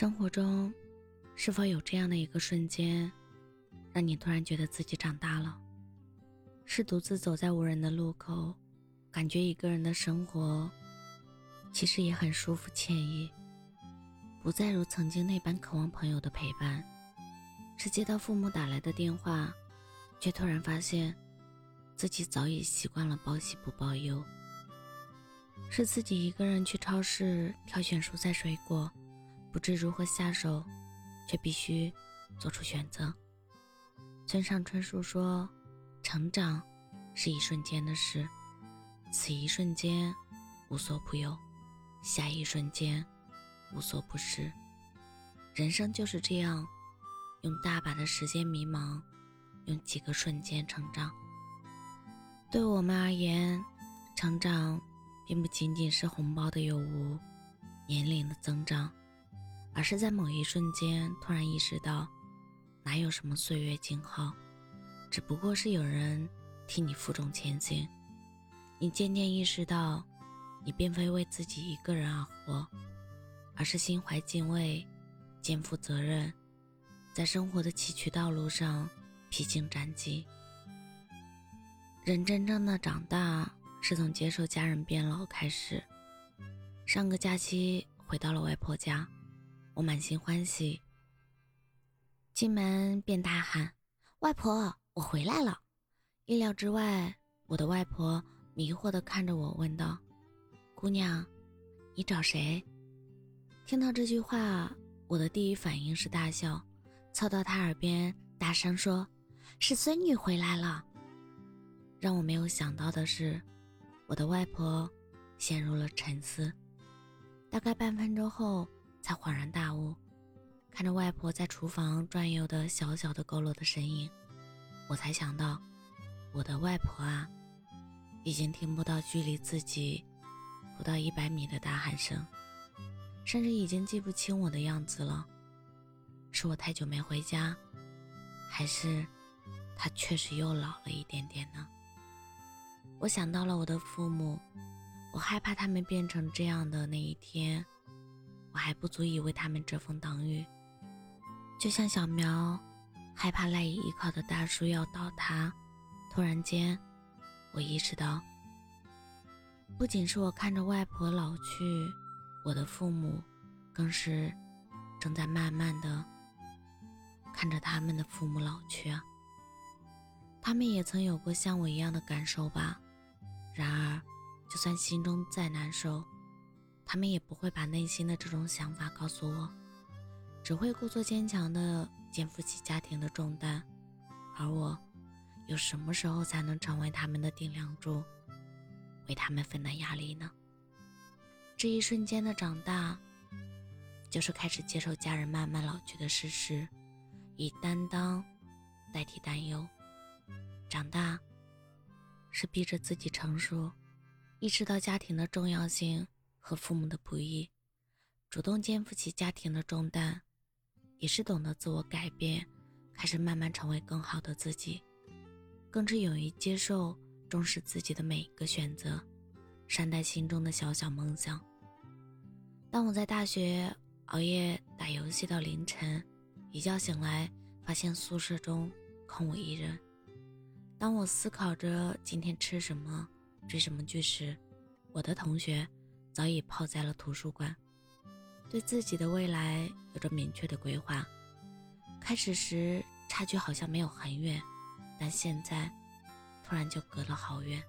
生活中，是否有这样的一个瞬间，让你突然觉得自己长大了？是独自走在无人的路口，感觉一个人的生活其实也很舒服惬意，不再如曾经那般渴望朋友的陪伴；是接到父母打来的电话，却突然发现自己早已习惯了报喜不报忧；是自己一个人去超市挑选蔬菜水果。不知如何下手，却必须做出选择。村上春树说：“成长是一瞬间的事，此一瞬间无所不有，下一瞬间无所不失。人生就是这样，用大把的时间迷茫，用几个瞬间成长。对我们而言，成长并不仅仅是红包的有无，年龄的增长。”而是在某一瞬间突然意识到，哪有什么岁月静好，只不过是有人替你负重前行。你渐渐意识到，你并非为自己一个人而活，而是心怀敬畏，肩负责任，在生活的崎岖道路上披荆斩棘。人真正的长大，是从接受家人变老开始。上个假期回到了外婆家。我满心欢喜，进门便大喊：“外婆，我回来了！”意料之外，我的外婆迷惑地看着我，问道：“姑娘，你找谁？”听到这句话，我的第一反应是大笑，凑到她耳边大声说：“是孙女回来了。”让我没有想到的是，我的外婆陷入了沉思，大概半分钟后。才恍然大悟，看着外婆在厨房转悠的小小的佝偻的身影，我才想到，我的外婆啊，已经听不到距离自己不到一百米的大喊声，甚至已经记不清我的样子了。是我太久没回家，还是她确实又老了一点点呢？我想到了我的父母，我害怕他们变成这样的那一天。我还不足以为他们遮风挡雨，就像小苗害怕赖以依靠的大树要倒塌。突然间，我意识到，不仅是我看着外婆老去，我的父母更是正在慢慢的看着他们的父母老去啊。他们也曾有过像我一样的感受吧？然而，就算心中再难受。他们也不会把内心的这种想法告诉我，只会故作坚强的肩负起家庭的重担，而我，又什么时候才能成为他们的顶梁柱，为他们分担压力呢？这一瞬间的长大，就是开始接受家人慢慢老去的事实，以担当代替担忧。长大，是逼着自己成熟，意识到家庭的重要性。和父母的不易，主动肩负起家庭的重担，也是懂得自我改变，开始慢慢成为更好的自己，更是勇于接受、重视自己的每一个选择，善待心中的小小梦想。当我在大学熬夜打游戏到凌晨，一觉醒来发现宿舍中空无一人；当我思考着今天吃什么、追什么剧时，我的同学。早已泡在了图书馆，对自己的未来有着明确的规划。开始时差距好像没有很远，但现在突然就隔了好远。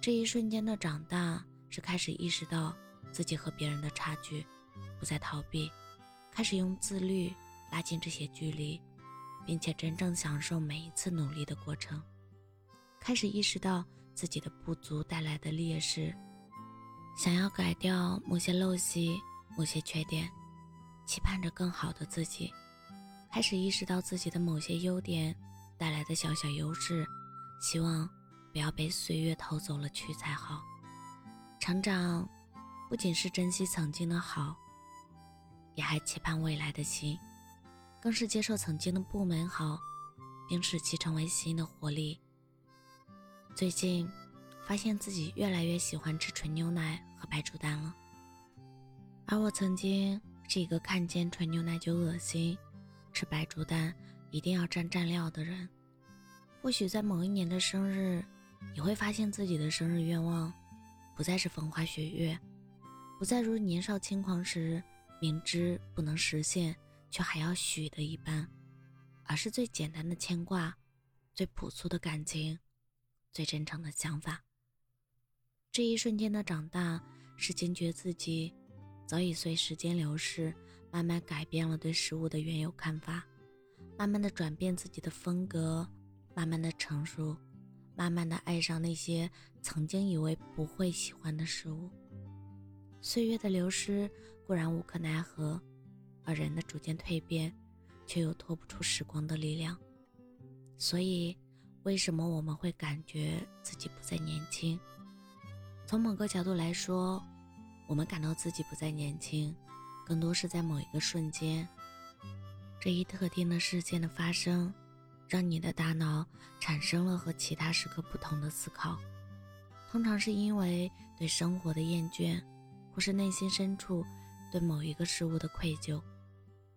这一瞬间的长大，是开始意识到自己和别人的差距，不再逃避，开始用自律拉近这些距离，并且真正享受每一次努力的过程。开始意识到自己的不足带来的劣势。想要改掉某些陋习、某些缺点，期盼着更好的自己，开始意识到自己的某些优点带来的小小优势，希望不要被岁月偷走了去才好。成长不仅是珍惜曾经的好，也还期盼未来的新，更是接受曾经的不美好，并使其成为新的活力。最近。发现自己越来越喜欢吃纯牛奶和白煮蛋了，而我曾经是一个看见纯牛奶就恶心，吃白煮蛋一定要蘸蘸料的人。或许在某一年的生日，你会发现自己的生日愿望不再是风花雪月，不再如年少轻狂时明知不能实现却还要许的一般，而是最简单的牵挂，最朴素的感情，最真诚的想法。这一瞬间的长大，是惊觉自己早已随时间流逝，慢慢改变了对事物的原有看法，慢慢的转变自己的风格，慢慢的成熟，慢慢的爱上那些曾经以为不会喜欢的事物。岁月的流失固然无可奈何，而人的逐渐蜕变，却又拖不出时光的力量。所以，为什么我们会感觉自己不再年轻？从某个角度来说，我们感到自己不再年轻，更多是在某一个瞬间，这一特定的事件的发生，让你的大脑产生了和其他时刻不同的思考。通常是因为对生活的厌倦，或是内心深处对某一个事物的愧疚。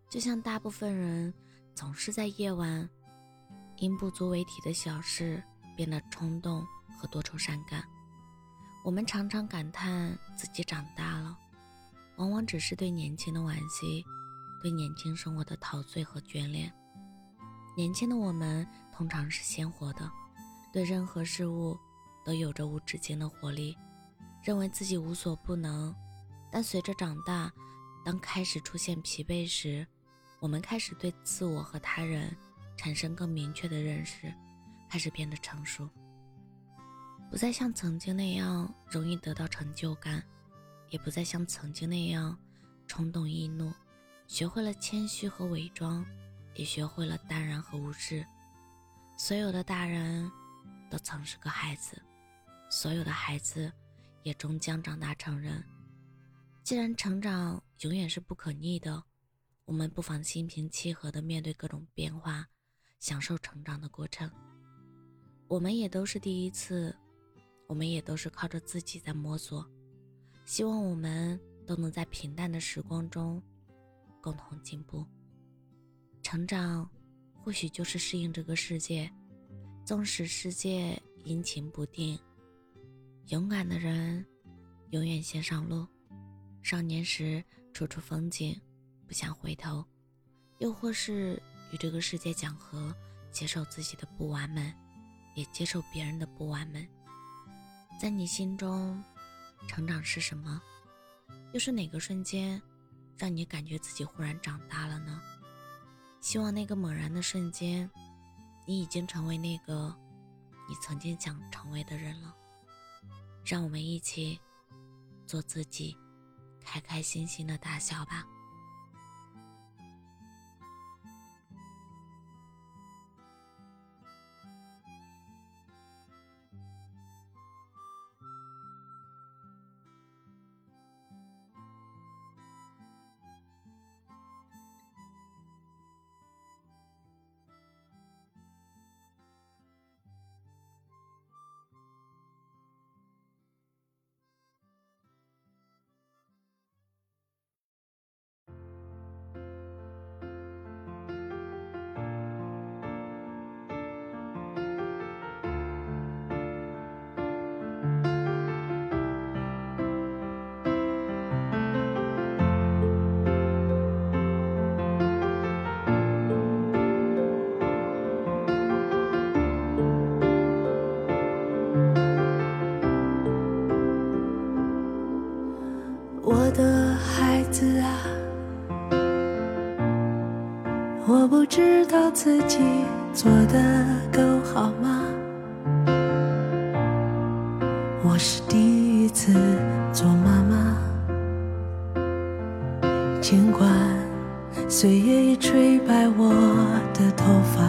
就像大部分人总是在夜晚，因不足为提的小事变得冲动和多愁善感。我们常常感叹自己长大了，往往只是对年轻的惋惜，对年轻生活的陶醉和眷恋。年轻的我们通常是鲜活的，对任何事物都有着无止境的活力，认为自己无所不能。但随着长大，当开始出现疲惫时，我们开始对自我和他人产生更明确的认识，开始变得成熟。不再像曾经那样容易得到成就感，也不再像曾经那样冲动易怒，学会了谦虚和伪装，也学会了淡然和无视。所有的大人都曾是个孩子，所有的孩子也终将长大成人。既然成长永远是不可逆的，我们不妨心平气和地面对各种变化，享受成长的过程。我们也都是第一次。我们也都是靠着自己在摸索，希望我们都能在平淡的时光中共同进步。成长，或许就是适应这个世界，纵使世界阴晴不定。勇敢的人永远先上路。少年时处处风景，不想回头；又或是与这个世界讲和，接受自己的不完美，也接受别人的不完美。在你心中，成长是什么？又是哪个瞬间，让你感觉自己忽然长大了呢？希望那个猛然的瞬间，你已经成为那个你曾经想成为的人了。让我们一起做自己，开开心心的大笑吧。我不知道自己做的够好吗？我是第一次做妈妈，尽管岁月已吹白我的头发。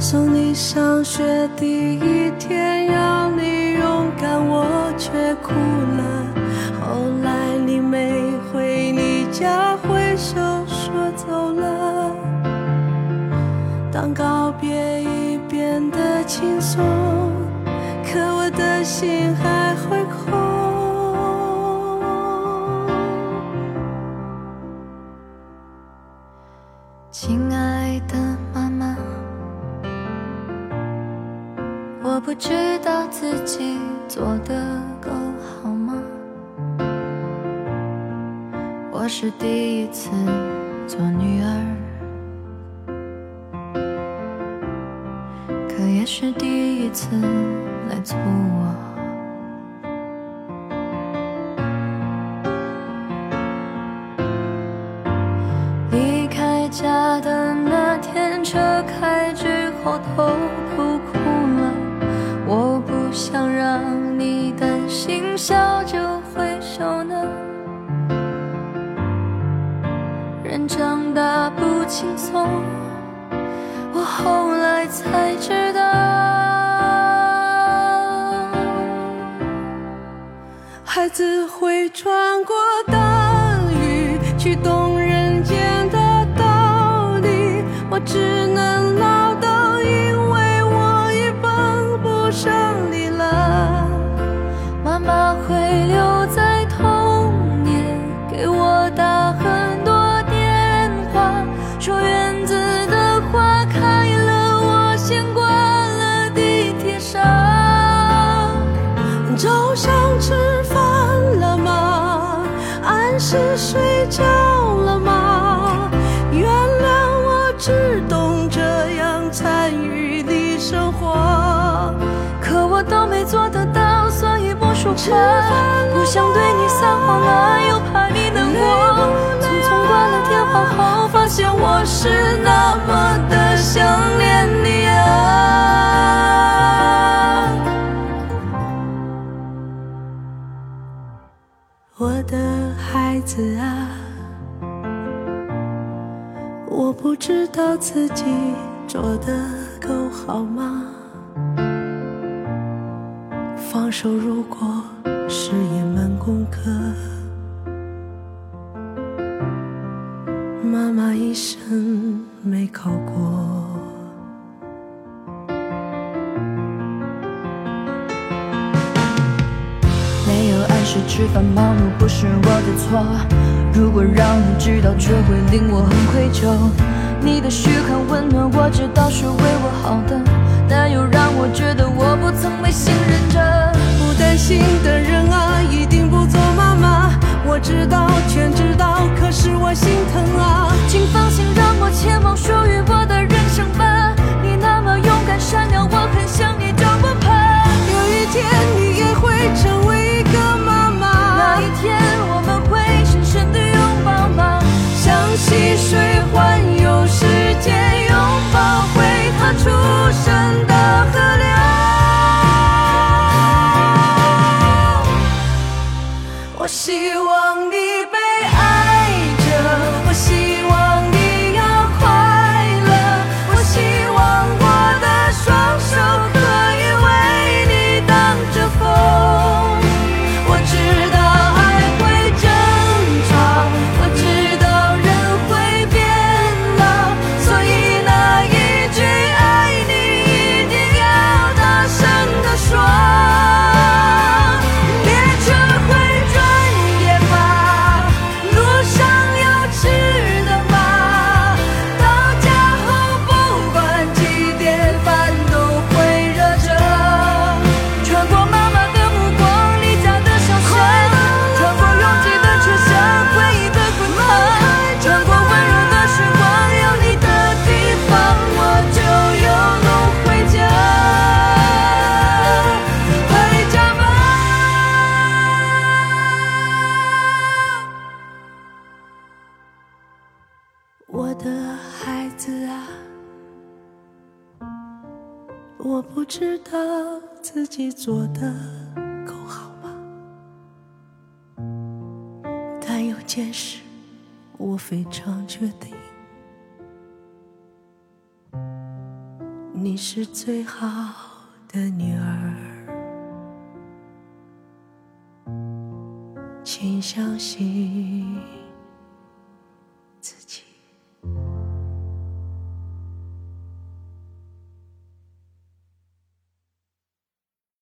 送你上学第一天，我不知道自己做的够好吗？我是第一次做女儿。可也是第一次来做我。离开家的那天，车开之后头轻松。我后来才知道，孩子会穿过只懂这样参与你生活，可我都没做得到，所以不说话。不想对你撒谎啊，又怕你难过。匆匆挂了电话后，发现我是那么的想念你啊。我的孩子啊，我不知道自己做的够好吗？放手如果是一门功课，妈妈一生没考过。吃饭忙碌不是我的错，如果让你知道，却会令我很愧疚。你的嘘寒问暖，我知道是为我好的，但又让我觉得我不曾被信任着。不担心的人啊，一定不做妈妈。我知道，全知道，可是我心疼啊。请放心，让我前往属于我自己做的够好吗？但有件事我非常确定，你是最好的女儿，请相信。